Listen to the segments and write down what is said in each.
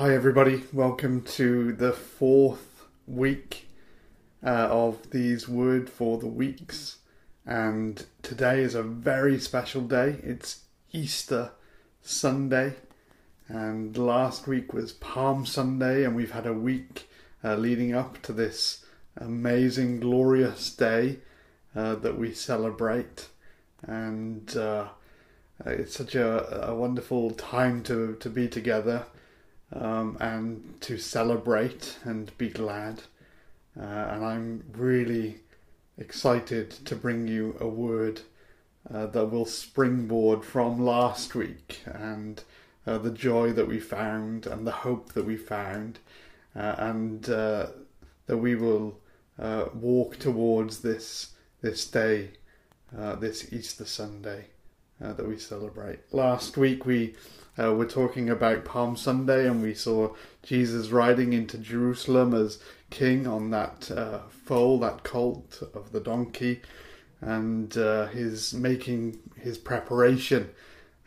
Hi, everybody. Welcome to the fourth week uh, of these Word for the Weeks. And today is a very special day. It's Easter Sunday. And last week was Palm Sunday, and we've had a week uh, leading up to this amazing, glorious day uh, that we celebrate. And uh, it's such a, a wonderful time to, to be together um, and to celebrate and be glad. Uh, and I'm really excited to bring you a word uh, that will springboard from last week and uh, the joy that we found and the hope that we found, uh, and uh, that we will uh, walk towards this this day, this Easter Sunday that we celebrate. Last week we uh, we're talking about Palm Sunday, and we saw Jesus riding into Jerusalem as king on that uh, foal, that colt of the donkey, and uh, his making his preparation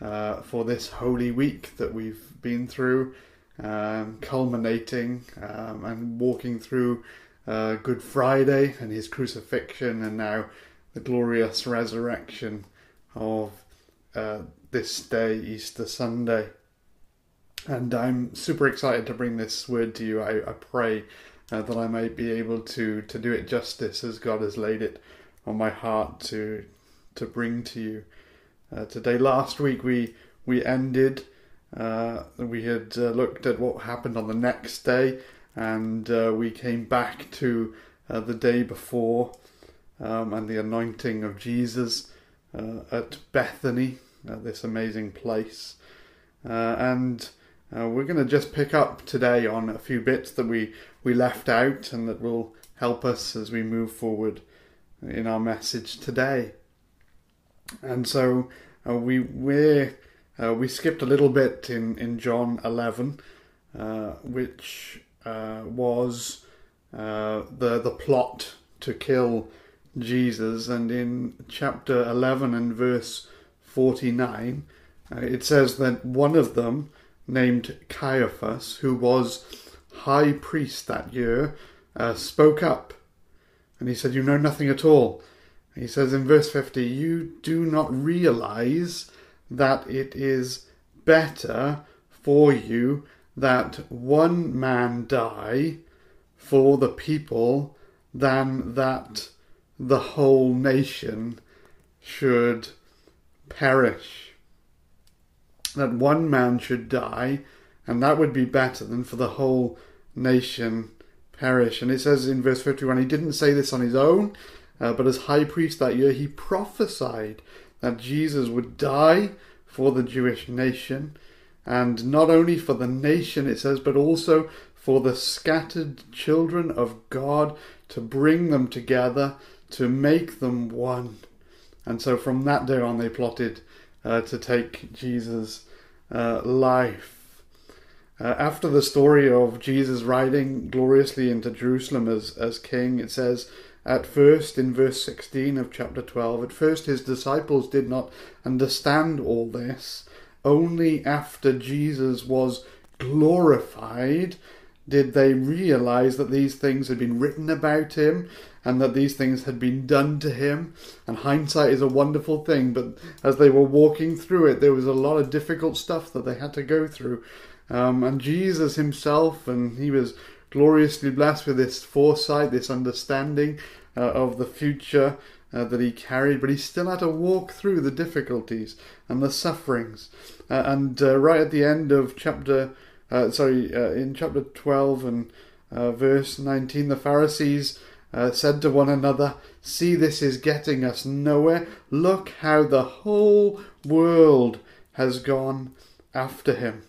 uh, for this holy week that we've been through, um, culminating um, and walking through uh, Good Friday and his crucifixion, and now the glorious resurrection of uh, this day, Easter Sunday. And I'm super excited to bring this word to you. I, I pray uh, that I may be able to, to do it justice as God has laid it on my heart to to bring to you uh, today. Last week we we ended. Uh, we had uh, looked at what happened on the next day, and uh, we came back to the day before um, and the anointing of Jesus at Bethany, at this amazing place. Uh, and uh, we're going to just pick up today on a few bits that we, we left out and that will help us as we move forward in our message today. And so uh, we we uh, we skipped a little bit in, in John 11, uh, which uh, was the the plot to kill Jesus, and in chapter 11 and verse 49, uh, it says that one of them, named Caiaphas, who was high priest that year, uh, spoke up. And he said, You know nothing at all. He says in verse 50, You do not realize that it is better for you that one man die for the people than that the whole nation should perish. That one man should die, and that would be better than for the whole nation perish. And it says in verse 51 he didn't say this on his own, uh, but as high priest that year, he prophesied that Jesus would die for the Jewish nation, and not only for the nation, it says, but also for the scattered children of God to bring them together, to make them one. And so from that day on, they plotted uh, to take Jesus' uh, life. Uh, after the story of Jesus riding gloriously into Jerusalem as, as king, it says, at first, in verse 16 of chapter 12, at first his disciples did not understand all this. Only after Jesus was glorified did they realize that these things had been written about him and that these things had been done to him. And hindsight is a wonderful thing, but as they were walking through it, there was a lot of difficult stuff that they had to go through. Um, and Jesus himself, and he was gloriously blessed with this foresight, this understanding uh, of the future uh, that he carried, but he still had to walk through the difficulties and the sufferings. Uh, and uh, right at the end of chapter, uh, sorry, uh, in chapter 12 and verse 19, the Pharisees uh, said to one another, See, this is getting us nowhere. Look how the whole world has gone after him.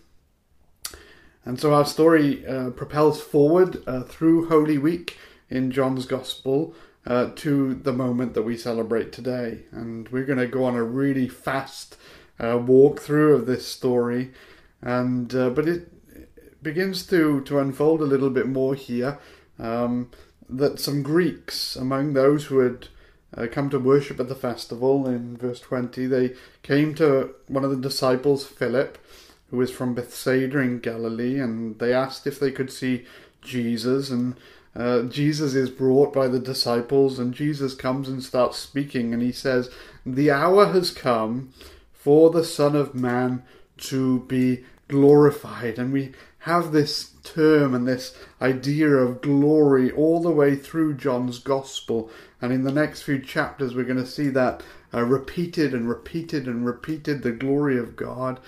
And so our story uh, propels forward uh, through Holy Week in John's Gospel uh, to the moment that we celebrate today. And we're going to go on a really fast uh, walkthrough of this story. And uh, but it begins to to unfold a little bit more here. Um, that some Greeks among those who had uh, come to worship at the festival in verse 20 they came to one of the disciples Philip who was from Bethsaida in Galilee, and they asked if they could see Jesus. And uh, Jesus is brought by the disciples, and Jesus comes and starts speaking, and he says, The hour has come for the Son of Man to be glorified. And we have this term and this idea of glory all the way through John's Gospel. And in the next few chapters, we're going to see that uh, repeated and repeated and repeated the glory of God.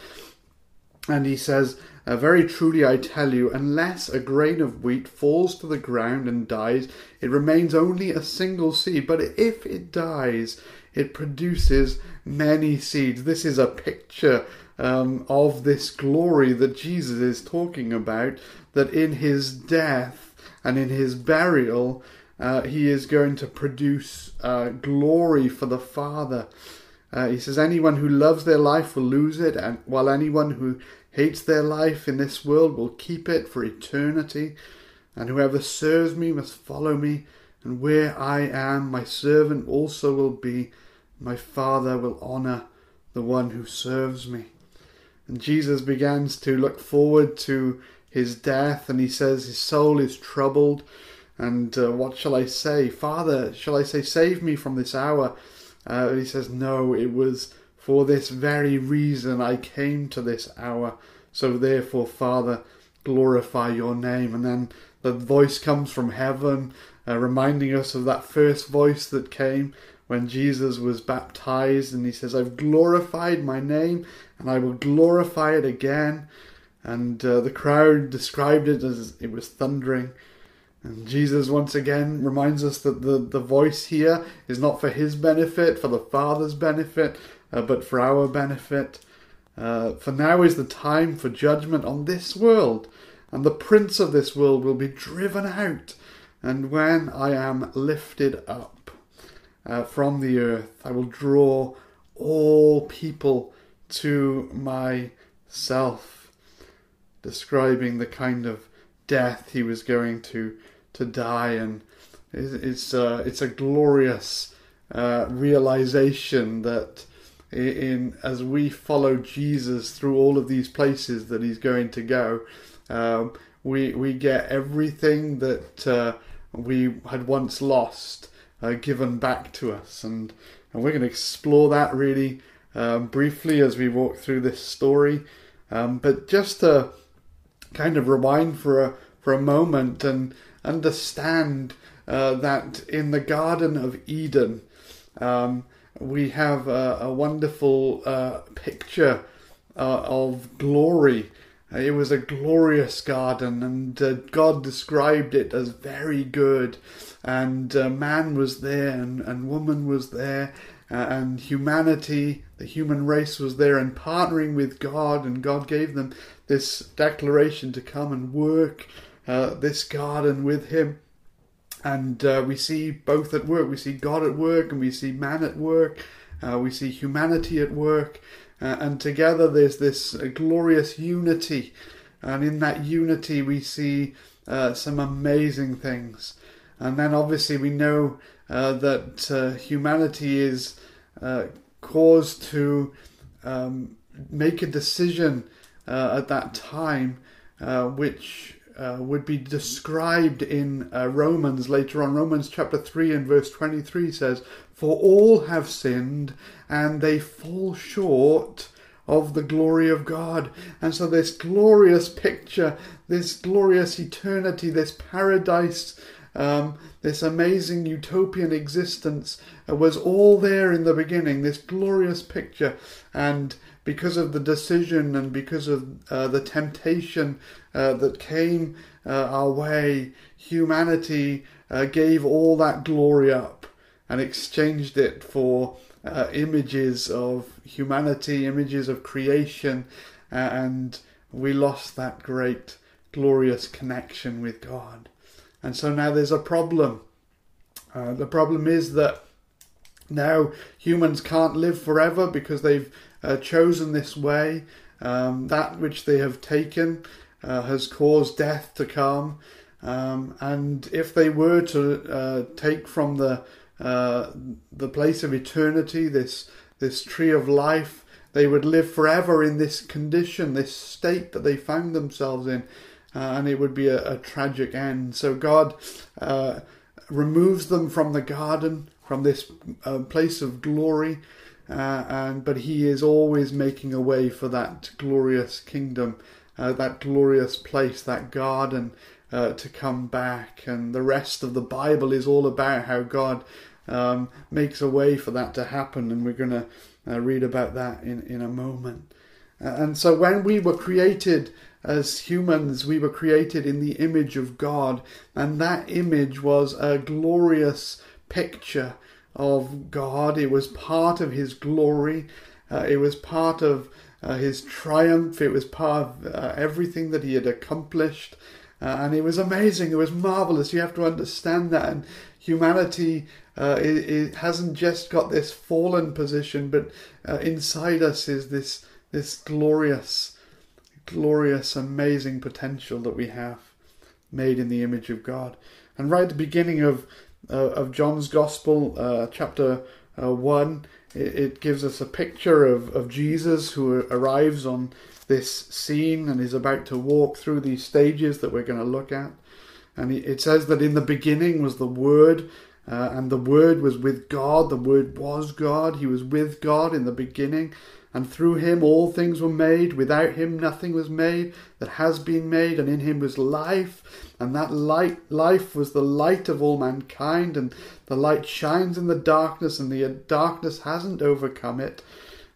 And he says, uh, Very truly I tell you, unless a grain of wheat falls to the ground and dies, it remains only a single seed. But if it dies, it produces many seeds. This is a picture um, of this glory that Jesus is talking about, that in his death and in his burial, uh, he is going to produce uh, glory for the Father. Uh, he says, Anyone who loves their life will lose it, and while anyone who hates their life in this world will keep it for eternity. And whoever serves me must follow me, and where I am, my servant also will be. My Father will honor the one who serves me. And Jesus begins to look forward to his death, and he says his soul is troubled. And uh, what shall I say? Father, shall I say, save me from this hour? Uh, he says, No, it was for this very reason I came to this hour. So therefore, Father, glorify your name. And then the voice comes from heaven, uh, reminding us of that first voice that came when Jesus was baptized, and he says, I've glorified my name, and I will glorify it again. And uh, the crowd described it as it was thundering. And Jesus once again reminds us that the, the voice here is not for his benefit, for the Father's benefit, uh, but for our benefit. Uh, for now is the time for judgment on this world, and the prince of this world will be driven out. And when I am lifted up uh, from the earth, I will draw all people to myself, describing the kind of death he was going to to die, and it's uh, it's a glorious uh, realization that in as we follow Jesus through all of these places that he's going to go, um, we we get everything that uh, we had once lost uh, given back to us, and and we're going to explore that really um, briefly as we walk through this story. Um, but just to kind of rewind for a for a moment and understand uh, that in the Garden of Eden, um, we have a, a wonderful uh, picture uh, of glory. It was a glorious garden, and uh, God described it as very good. And uh, man was there, and, and woman was there, uh, and humanity, the human race was there, and partnering with God. And God gave them this declaration to come and work uh, this garden with Him and uh, we see both at work. We see God at work, and we see man at work. Uh, we see humanity at work, uh, and together there's this glorious unity. And in that unity, we see uh, some amazing things. And then, obviously, we know uh, that uh, humanity is caused to um, make a decision at that time, which uh, would be described in uh, Romans later on. Romans chapter 3 and verse 23 says, For all have sinned and they fall short of the glory of God. And so, this glorious picture, this glorious eternity, this paradise, um, this amazing utopian existence uh, was all there in the beginning, this glorious picture. And because of the decision and because of uh, the temptation uh, that came uh, our way, humanity uh, gave all that glory up and exchanged it for uh, images of humanity, images of creation, and we lost that great, glorious connection with God. And so now there's a problem. Uh, the problem is that now humans can't live forever because they've uh, chosen this way. Um, that which they have taken uh, has caused death to come. Um, and if they were to uh, take from the uh, the place of eternity this this tree of life, they would live forever in this condition, this state that they found themselves in, uh, and it would be a, a tragic end. So God uh, removes them from the garden, from this place of glory, uh, and but He is always making a way for that glorious kingdom, uh, that glorious place, that garden. Uh, to come back, and the rest of the Bible is all about how God um, makes a way for that to happen, and we're going to uh, read about that in, in a moment. Uh, and so, when we were created as humans, we were created in the image of God, and that image was a glorious picture of God. It was part of His glory, uh, it was part of uh, His triumph, it was part of uh, everything that He had accomplished. Uh, and it was amazing. It was marvelous. You have to understand that. And humanity uh, it, it, hasn't just got this fallen position, but uh, inside us is this this glorious, glorious, amazing potential that we have, made in the image of God. And right at the beginning of of John's Gospel, uh, chapter uh, one, it, it, gives us a picture of of Jesus who arrives on this scene and is about to walk through these stages that we're going to look at. And it says that in the beginning was the Word, uh, and the Word was with God, the Word was God, He was with God in the beginning, and through Him all things were made. Without Him nothing was made that has been made, and in Him was life, and that light, life was the light of all mankind, and the light shines in the darkness, and the darkness hasn't overcome it.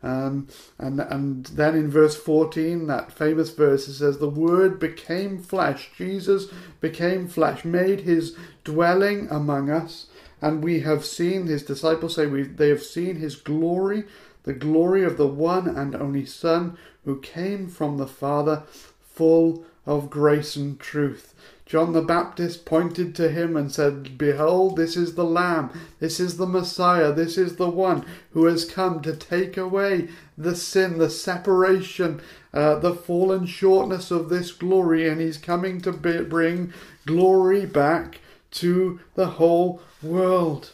Um, and and then in verse 14, that famous verse, it says, The Word became flesh. Jesus became flesh, made his dwelling among us, and we have seen his disciples say we they have seen his glory, the glory of the one and only Son who came from the Father, full of grace and truth. John the Baptist pointed to him and said, Behold, this is the Lamb, this is the Messiah, this is the one who has come to take away the sin, the separation, uh, the fallen shortness of this glory, and he's coming to be- bring glory back to the whole world.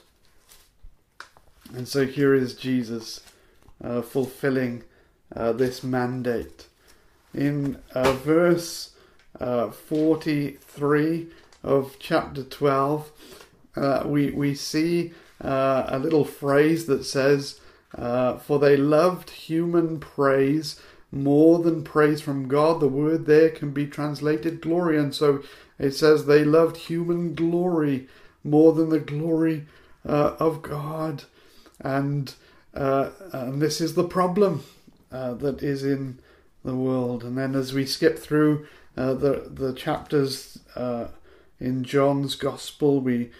And so here is Jesus uh, fulfilling uh, this mandate. In uh, verse uh, 43 of chapter 12, uh, we, we see uh, a little phrase that says, For they loved human praise more than praise from God. The word there can be translated glory. And so it says they loved human glory more than the glory uh, of God. And, uh, and this is the problem uh, that is in the world. And then as we skip through uh, the, the chapters uh, in John's Gospel, we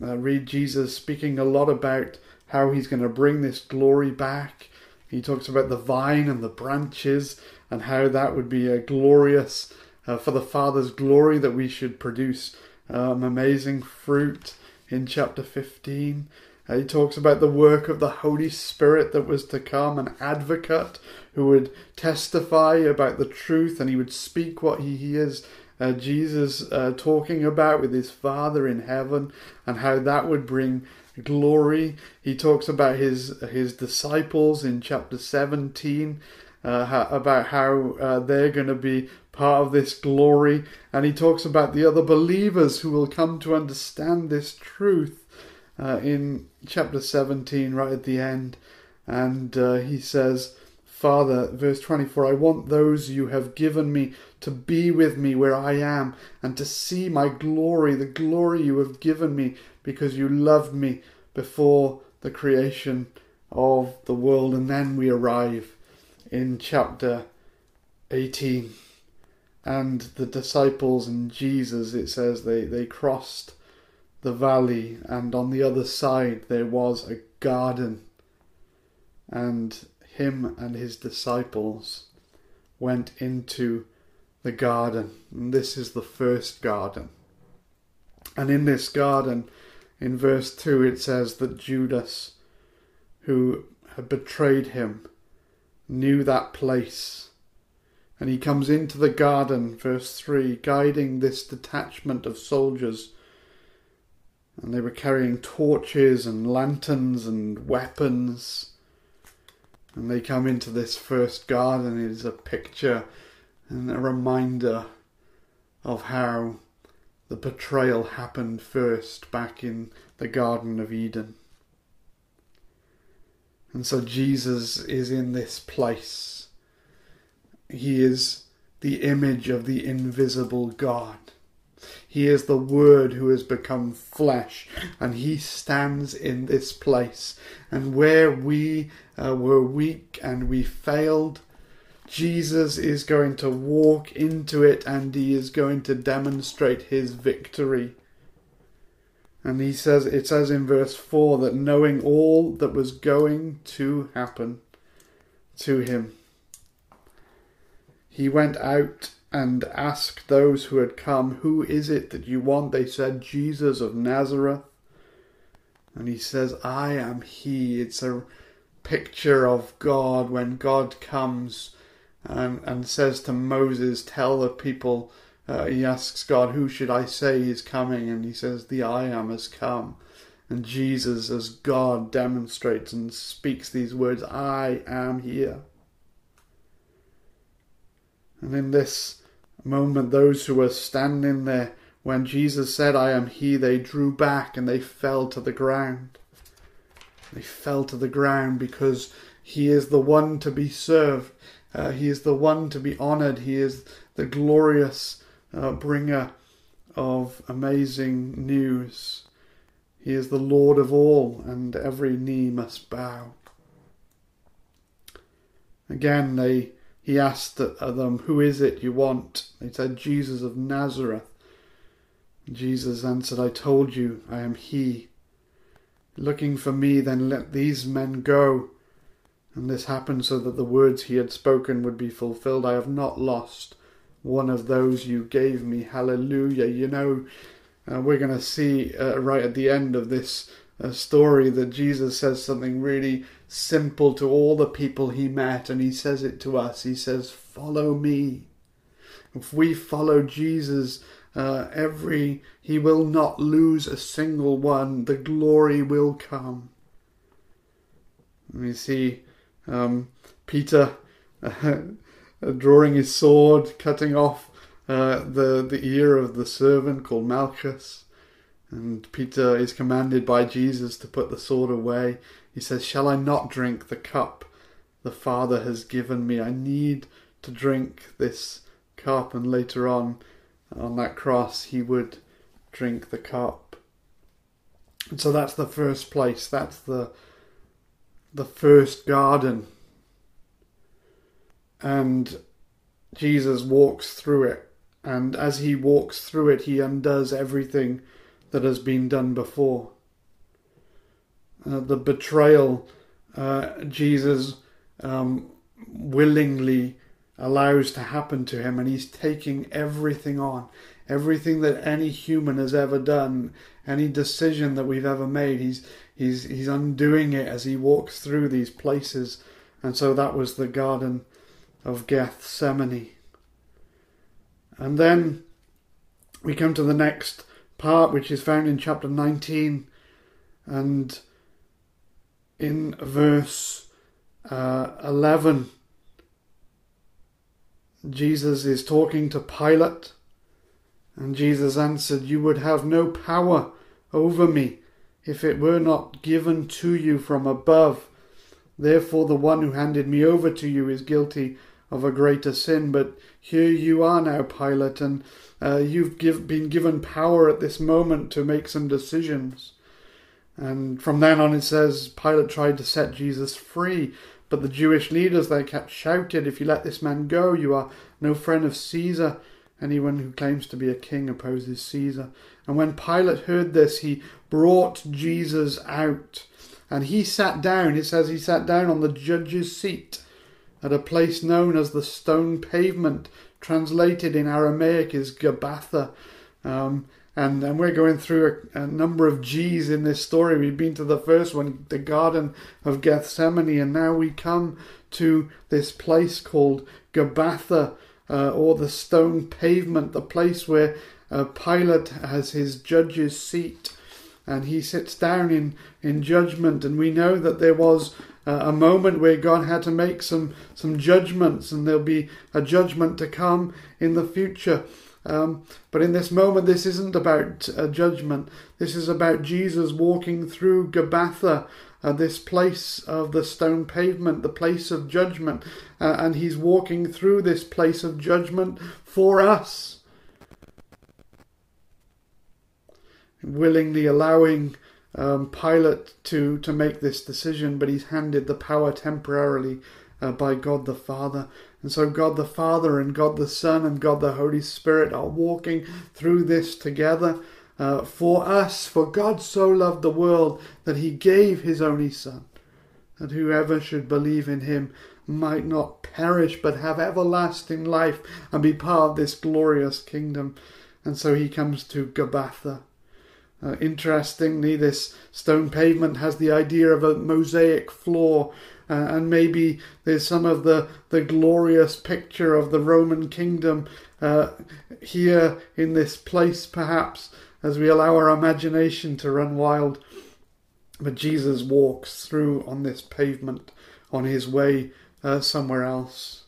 uh, read Jesus speaking a lot about how he's going to bring this glory back. He talks about the vine and the branches and how that would be a glorious, for the Father's glory, that we should produce um, amazing fruit in chapter 15. He talks about the work of the Holy Spirit that was to come, an advocate who would testify about the truth and he would speak what he hears uh, Jesus uh, talking about with his Father in heaven and how that would bring glory. He talks about his his disciples in chapter 17 uh, about how uh, they're going to be part of this glory. And he talks about the other believers who will come to understand this truth uh, in chapter 17, right at the end. And uh, he says, Father, verse 24, I want those you have given me to be with me where I am and to see my glory, the glory you have given me because you loved me before the creation of the world. And then we arrive in chapter 18 and the disciples and Jesus, it says they, they crossed the valley, and on the other side there was a garden, and him and his disciples went into the garden. And this is the first garden. And in this garden, in verse 2, it says that Judas, who had betrayed him, knew that place and he comes into the garden, verse 3, guiding this detachment of soldiers. And they were carrying torches and lanterns and weapons. And they come into this first garden. It is a picture and a reminder of how the betrayal happened first back in the Garden of Eden. And so Jesus is in this place. He is the image of the invisible God. He is the Word who has become flesh, and He stands in this place. And where we uh, were weak and we failed, Jesus is going to walk into it and He is going to demonstrate His victory. And he says, it says in verse 4 that knowing all that was going to happen to him, he went out and asked those who had come, Who is it that you want? They said, Jesus of Nazareth. And he says, I am he. It's a picture of God when God comes and, and says to Moses, Tell the people uh, he asks God, Who should I say is coming? And he says, The I am has come. And Jesus, as God, demonstrates and speaks these words, I am here. And in this moment, those who were standing there, when Jesus said, I am he, they drew back and they fell to the ground. They fell to the ground because he is the one to be served. Uh, he is the one to be honored. He is the glorious uh, bringer of amazing news. He is the Lord of all, and every knee must bow. Again, they he asked them, Who is it you want? They said, Jesus of Nazareth. Jesus answered, I told you, I am he. Looking for me, then let these men go. And this happened so that the words he had spoken would be fulfilled. I have not lost one of those you gave me. Hallelujah. You know, uh, we're going to see uh, right at the end of this uh, story that Jesus says something really simple to all the people he met, and he says it to us. He says, Follow me. If we follow Jesus, uh, every he will not lose a single one. The glory will come. We see um, Peter uh, drawing his sword, cutting off uh, the the ear of the servant called Malchus. And Peter is commanded by Jesus to put the sword away. He says, Shall I not drink the cup the Father has given me? I need to drink this cup. And later on, on that cross, he would drink the cup. And so that's the first place. That's the the first garden and Jesus walks through it. And as he walks through it, he undoes everything that has been done before. Uh, the betrayal, uh, Jesus um, willingly allows to happen to him, and he's taking everything on. Everything that any human has ever done, any decision that we've ever made, he's he's he's undoing it as he walks through these places. And so that was the garden of Gethsemane. And then we come to the next part, which is found in chapter 19 and in verse uh, 11. Jesus is talking to Pilate, and Jesus answered, You would have no power over me if it were not given to you from above. Therefore, the one who handed me over to you is guilty of a greater sin. But here you are now, Pilate, and uh, you've give, been given power at this moment to make some decisions. And from then on, it says Pilate tried to set Jesus free, but the Jewish leaders they kept shouting, "If you let this man go, you are no friend of Caesar." Anyone who claims to be a king opposes Caesar. And when Pilate heard this, he brought Jesus out. And he sat down, it says he sat down on the judge's seat at a place known as the stone pavement, translated in Aramaic is Gabbatha. Um, and, and we're going through a, a, number of G's in this story. We've been to the first one, the Garden of Gethsemane, and now we come to this place called Gabbatha, uh, or the stone pavement, the place where uh, Pilate has his judge's seat and he sits down in, in judgment. And we know that there was uh, a moment where God had to make some, some judgments, and there'll be a judgment to come in the future. Um, but in this moment, this isn't about a judgment. This is about Jesus walking through Gabbatha, uh, this place of the stone pavement, the place of judgment. Uh, and he's walking through this place of judgment for us. Willingly allowing um, Pilate to, to make this decision, but he's handed the power temporarily uh, by God the Father. And so God the Father and God the Son and God the Holy Spirit are walking through this together uh, for us. For God so loved the world that he gave his only Son, that whoever should believe in him might not perish but have everlasting life and be part of this glorious kingdom. And so he comes to Gabbatha. Uh, interestingly, this stone pavement has the idea of a mosaic floor uh, and maybe there's some of the, the glorious picture of the Roman kingdom uh, here in this place, perhaps, as we allow our imagination to run wild. But Jesus walks through on this pavement on his way uh, somewhere else.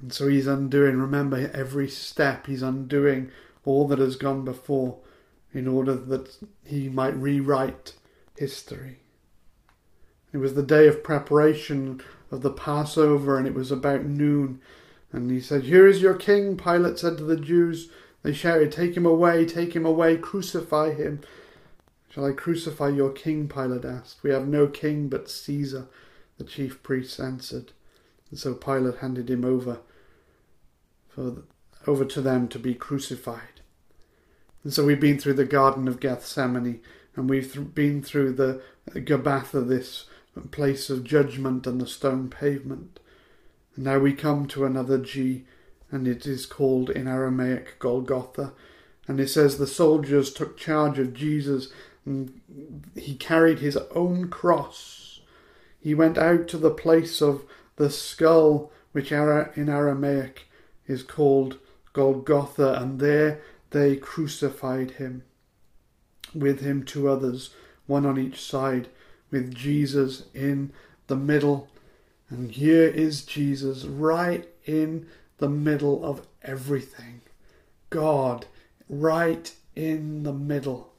And so he's undoing, remember, every step, he's undoing all that has gone before in order that he might rewrite history. It was the day of preparation of the Passover, and it was about noon. And he said, Here is your king, Pilate said to the Jews. They shouted, Take him away, take him away, crucify him. Shall I crucify your king? Pilate asked. We have no king but Caesar, the chief priests answered. And so Pilate handed him over, for, over to them to be crucified. And so we've been through the Garden of Gethsemane, and we've th- been through the Gabbatha, this place of judgment and the stone pavement. Now we come to another G, and it is called in Aramaic Golgotha. And it says the soldiers took charge of Jesus, and he carried his own cross. He went out to the place of the skull, which in Aramaic is called Golgotha, and there they crucified him. With him, two others, one on each side with Jesus in the middle. And here is Jesus right in the middle of everything. God right in the middle.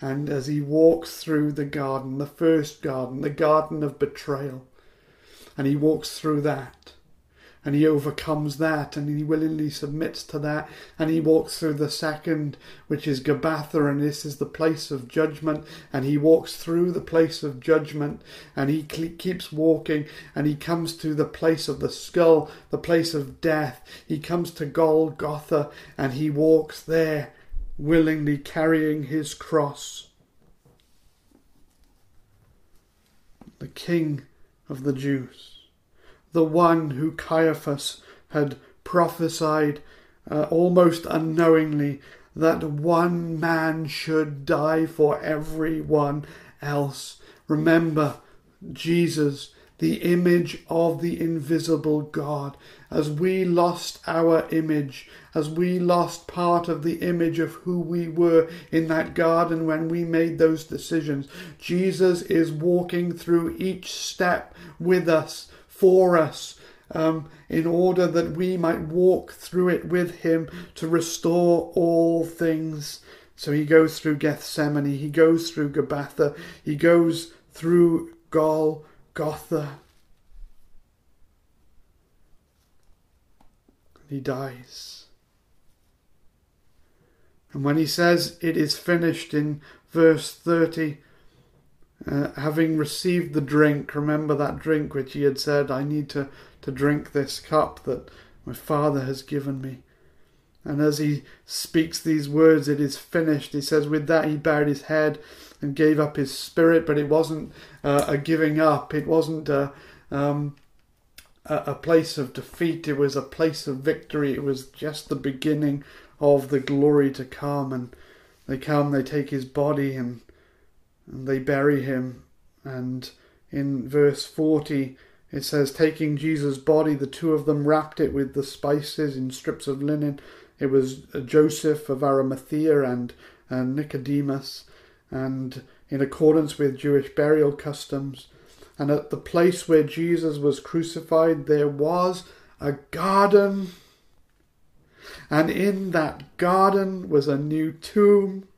And as he walks through the garden, the first garden, the garden of betrayal, and he walks through that, and he overcomes that and he willingly submits to that and he walks through the second which is Gabbatha and this is the place of judgment and he walks through the place of judgment and he keeps walking and he comes to the place of the skull the place of death. He comes to Golgotha and he walks there willingly carrying his cross. The king of the Jews the one who Caiaphas had prophesied uh, almost unknowingly that one man should die for everyone else. Remember, Jesus, the image of the invisible God, as we lost our image, as we lost part of the image of who we were in that garden when we made those decisions, Jesus is walking through each step with us for us um, in order that we might walk through it with him to restore all things. So he goes through Gethsemane, he goes through Gabbatha, he goes through Golgotha. He dies. And when he says it is finished in verse 30, uh, having received the drink, remember that drink which he had said, I need to, to drink this cup that my Father has given me. And as he speaks these words, it is finished. He says, with that he bowed his head and gave up his spirit, but it wasn't uh, a giving up. It wasn't a, um, a place of defeat. It was a place of victory. It was just the beginning of the glory to come. And they come, they take his body and and they bury him. And in verse 40, it says, Taking Jesus' body, the two of them wrapped it with the spices in strips of linen. It was uh, Joseph of Arimathea and, and Nicodemus, and in accordance with Jewish burial customs. And at the place where Jesus was crucified, there was a garden. And in that garden was a new tomb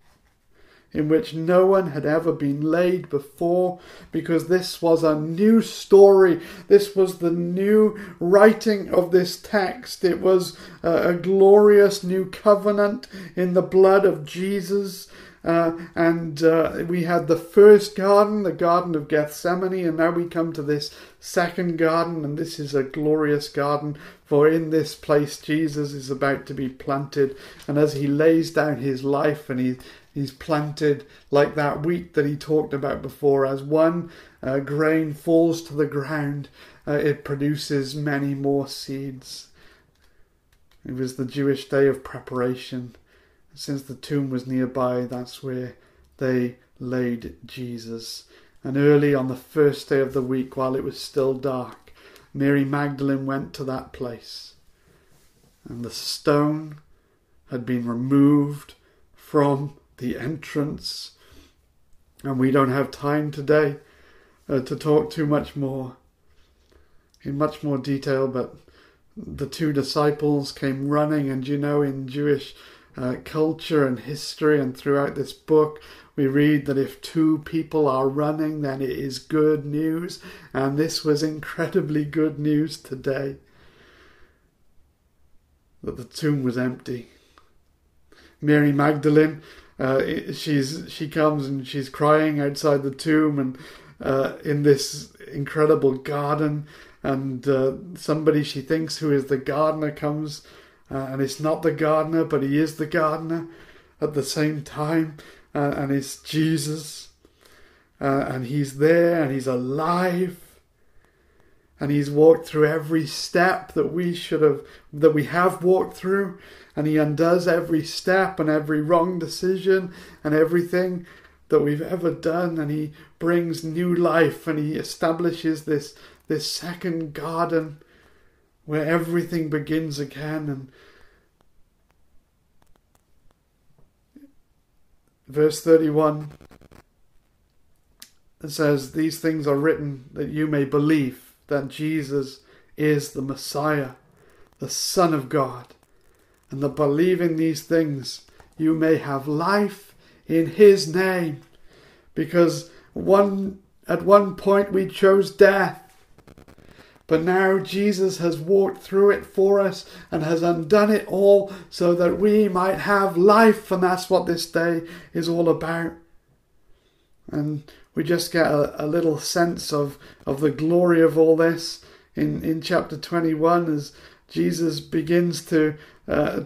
in which no one had ever been laid before, because this was a new story. This was the new writing of this text. It was a, a glorious new covenant in the blood of Jesus. Uh, and uh, we had the first garden, the Garden of Gethsemane, and now we come to this second garden, and this is a glorious garden, for in this place Jesus is about to be planted, and as he lays down his life and he he's planted like that wheat that he talked about before, as one uh, grain falls to the ground, uh, it produces many more seeds. It was the Jewish day of preparation since the tomb was nearby, that's where they laid Jesus. And early on the first day of the week, while it was still dark, Mary Magdalene went to that place. And the stone had been removed from the entrance. And we don't have time today uh, to talk too much more, in much more detail, but the two disciples came running, and you know, in Jewish uh, culture and history, and throughout this book, we read that if two people are running, then it is good news, and this was incredibly good news today that the tomb was empty. Mary Magdalene, uh, she's she comes and she's crying outside the tomb and uh, in this incredible garden, and uh, somebody she thinks who is the gardener comes uh, and it's not the gardener, but he is the gardener at the same time, uh, and it's Jesus, and he's there, and he's alive, and he's walked through every step that we should have, that we have walked through, and he undoes every step and every wrong decision and everything that we've ever done, and he brings new life, and he establishes this this second garden where everything begins again. And verse 31 it says these things are written that you may believe that Jesus is the Messiah the son of God and that believing these things you may have life in his name because one at one point we chose death but now Jesus has walked through it for us and has undone it all so that we might have life. And that's what this day is all about. And we just get a, a little sense of, of the glory of all this in, in chapter 21 as Jesus begins to uh,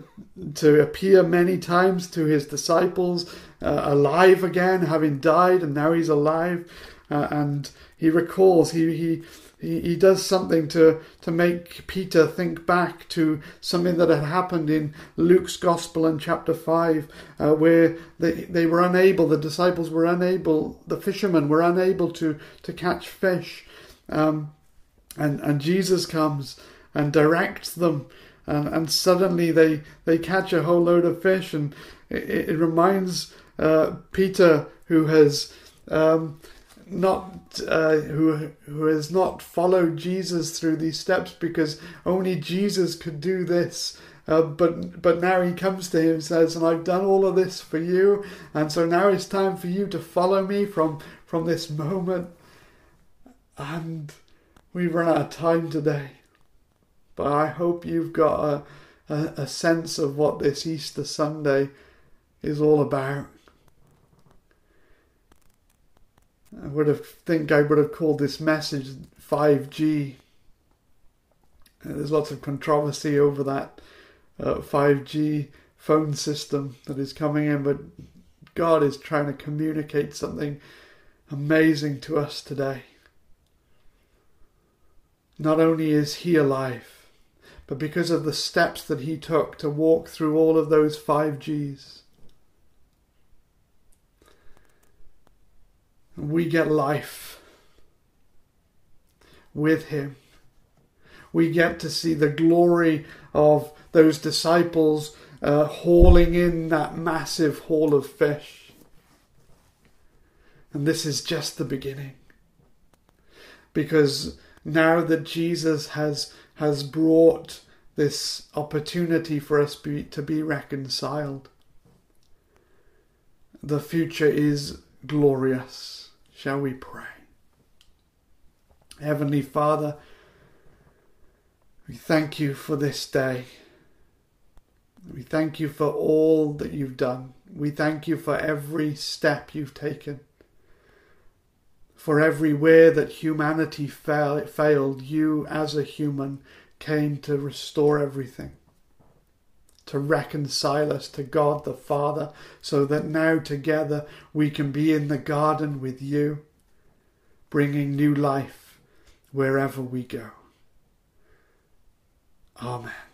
to appear many times to his disciples, uh, alive again, having died, and now he's alive. Uh, and he recalls, he, he he, he does something to, to make Peter think back to something that had happened in Luke's Gospel in chapter 5, uh, where they, they were unable, the disciples were unable, the fishermen were unable to, to catch fish. Um, and, and Jesus comes and directs them, and, and suddenly they, they catch a whole load of fish. And it, it reminds uh, Peter, who has. Um, not uh, who who has not followed Jesus through these steps because only Jesus could do this. Uh, but but now he comes to him and says, "And I've done all of this for you, and so now it's time for you to follow me from from this moment." And we've run out of time today, but I hope you've got a, a, a sense of what this Easter Sunday is all about. I would have think I would have called this message 5G. Uh, there's lots of controversy over that uh, 5G phone system that is coming in, but God is trying to communicate something amazing to us today. Not only is He alive, but because of the steps that He took to walk through all of those 5Gs we get life with him. We get to see the glory of those disciples uh, hauling in that massive haul of fish. And this is just the beginning. because now that Jesus has has brought this opportunity for us be, to be reconciled, the future is glorious. Shall we pray? Heavenly Father, we thank you for this day. We thank you for all that you've done. We thank you for every step you've taken. For everywhere that humanity fail, failed, you as a human came to restore everything, to reconcile us to God the Father, so that now together we can be in the garden with you, bringing new life wherever we go. Amen.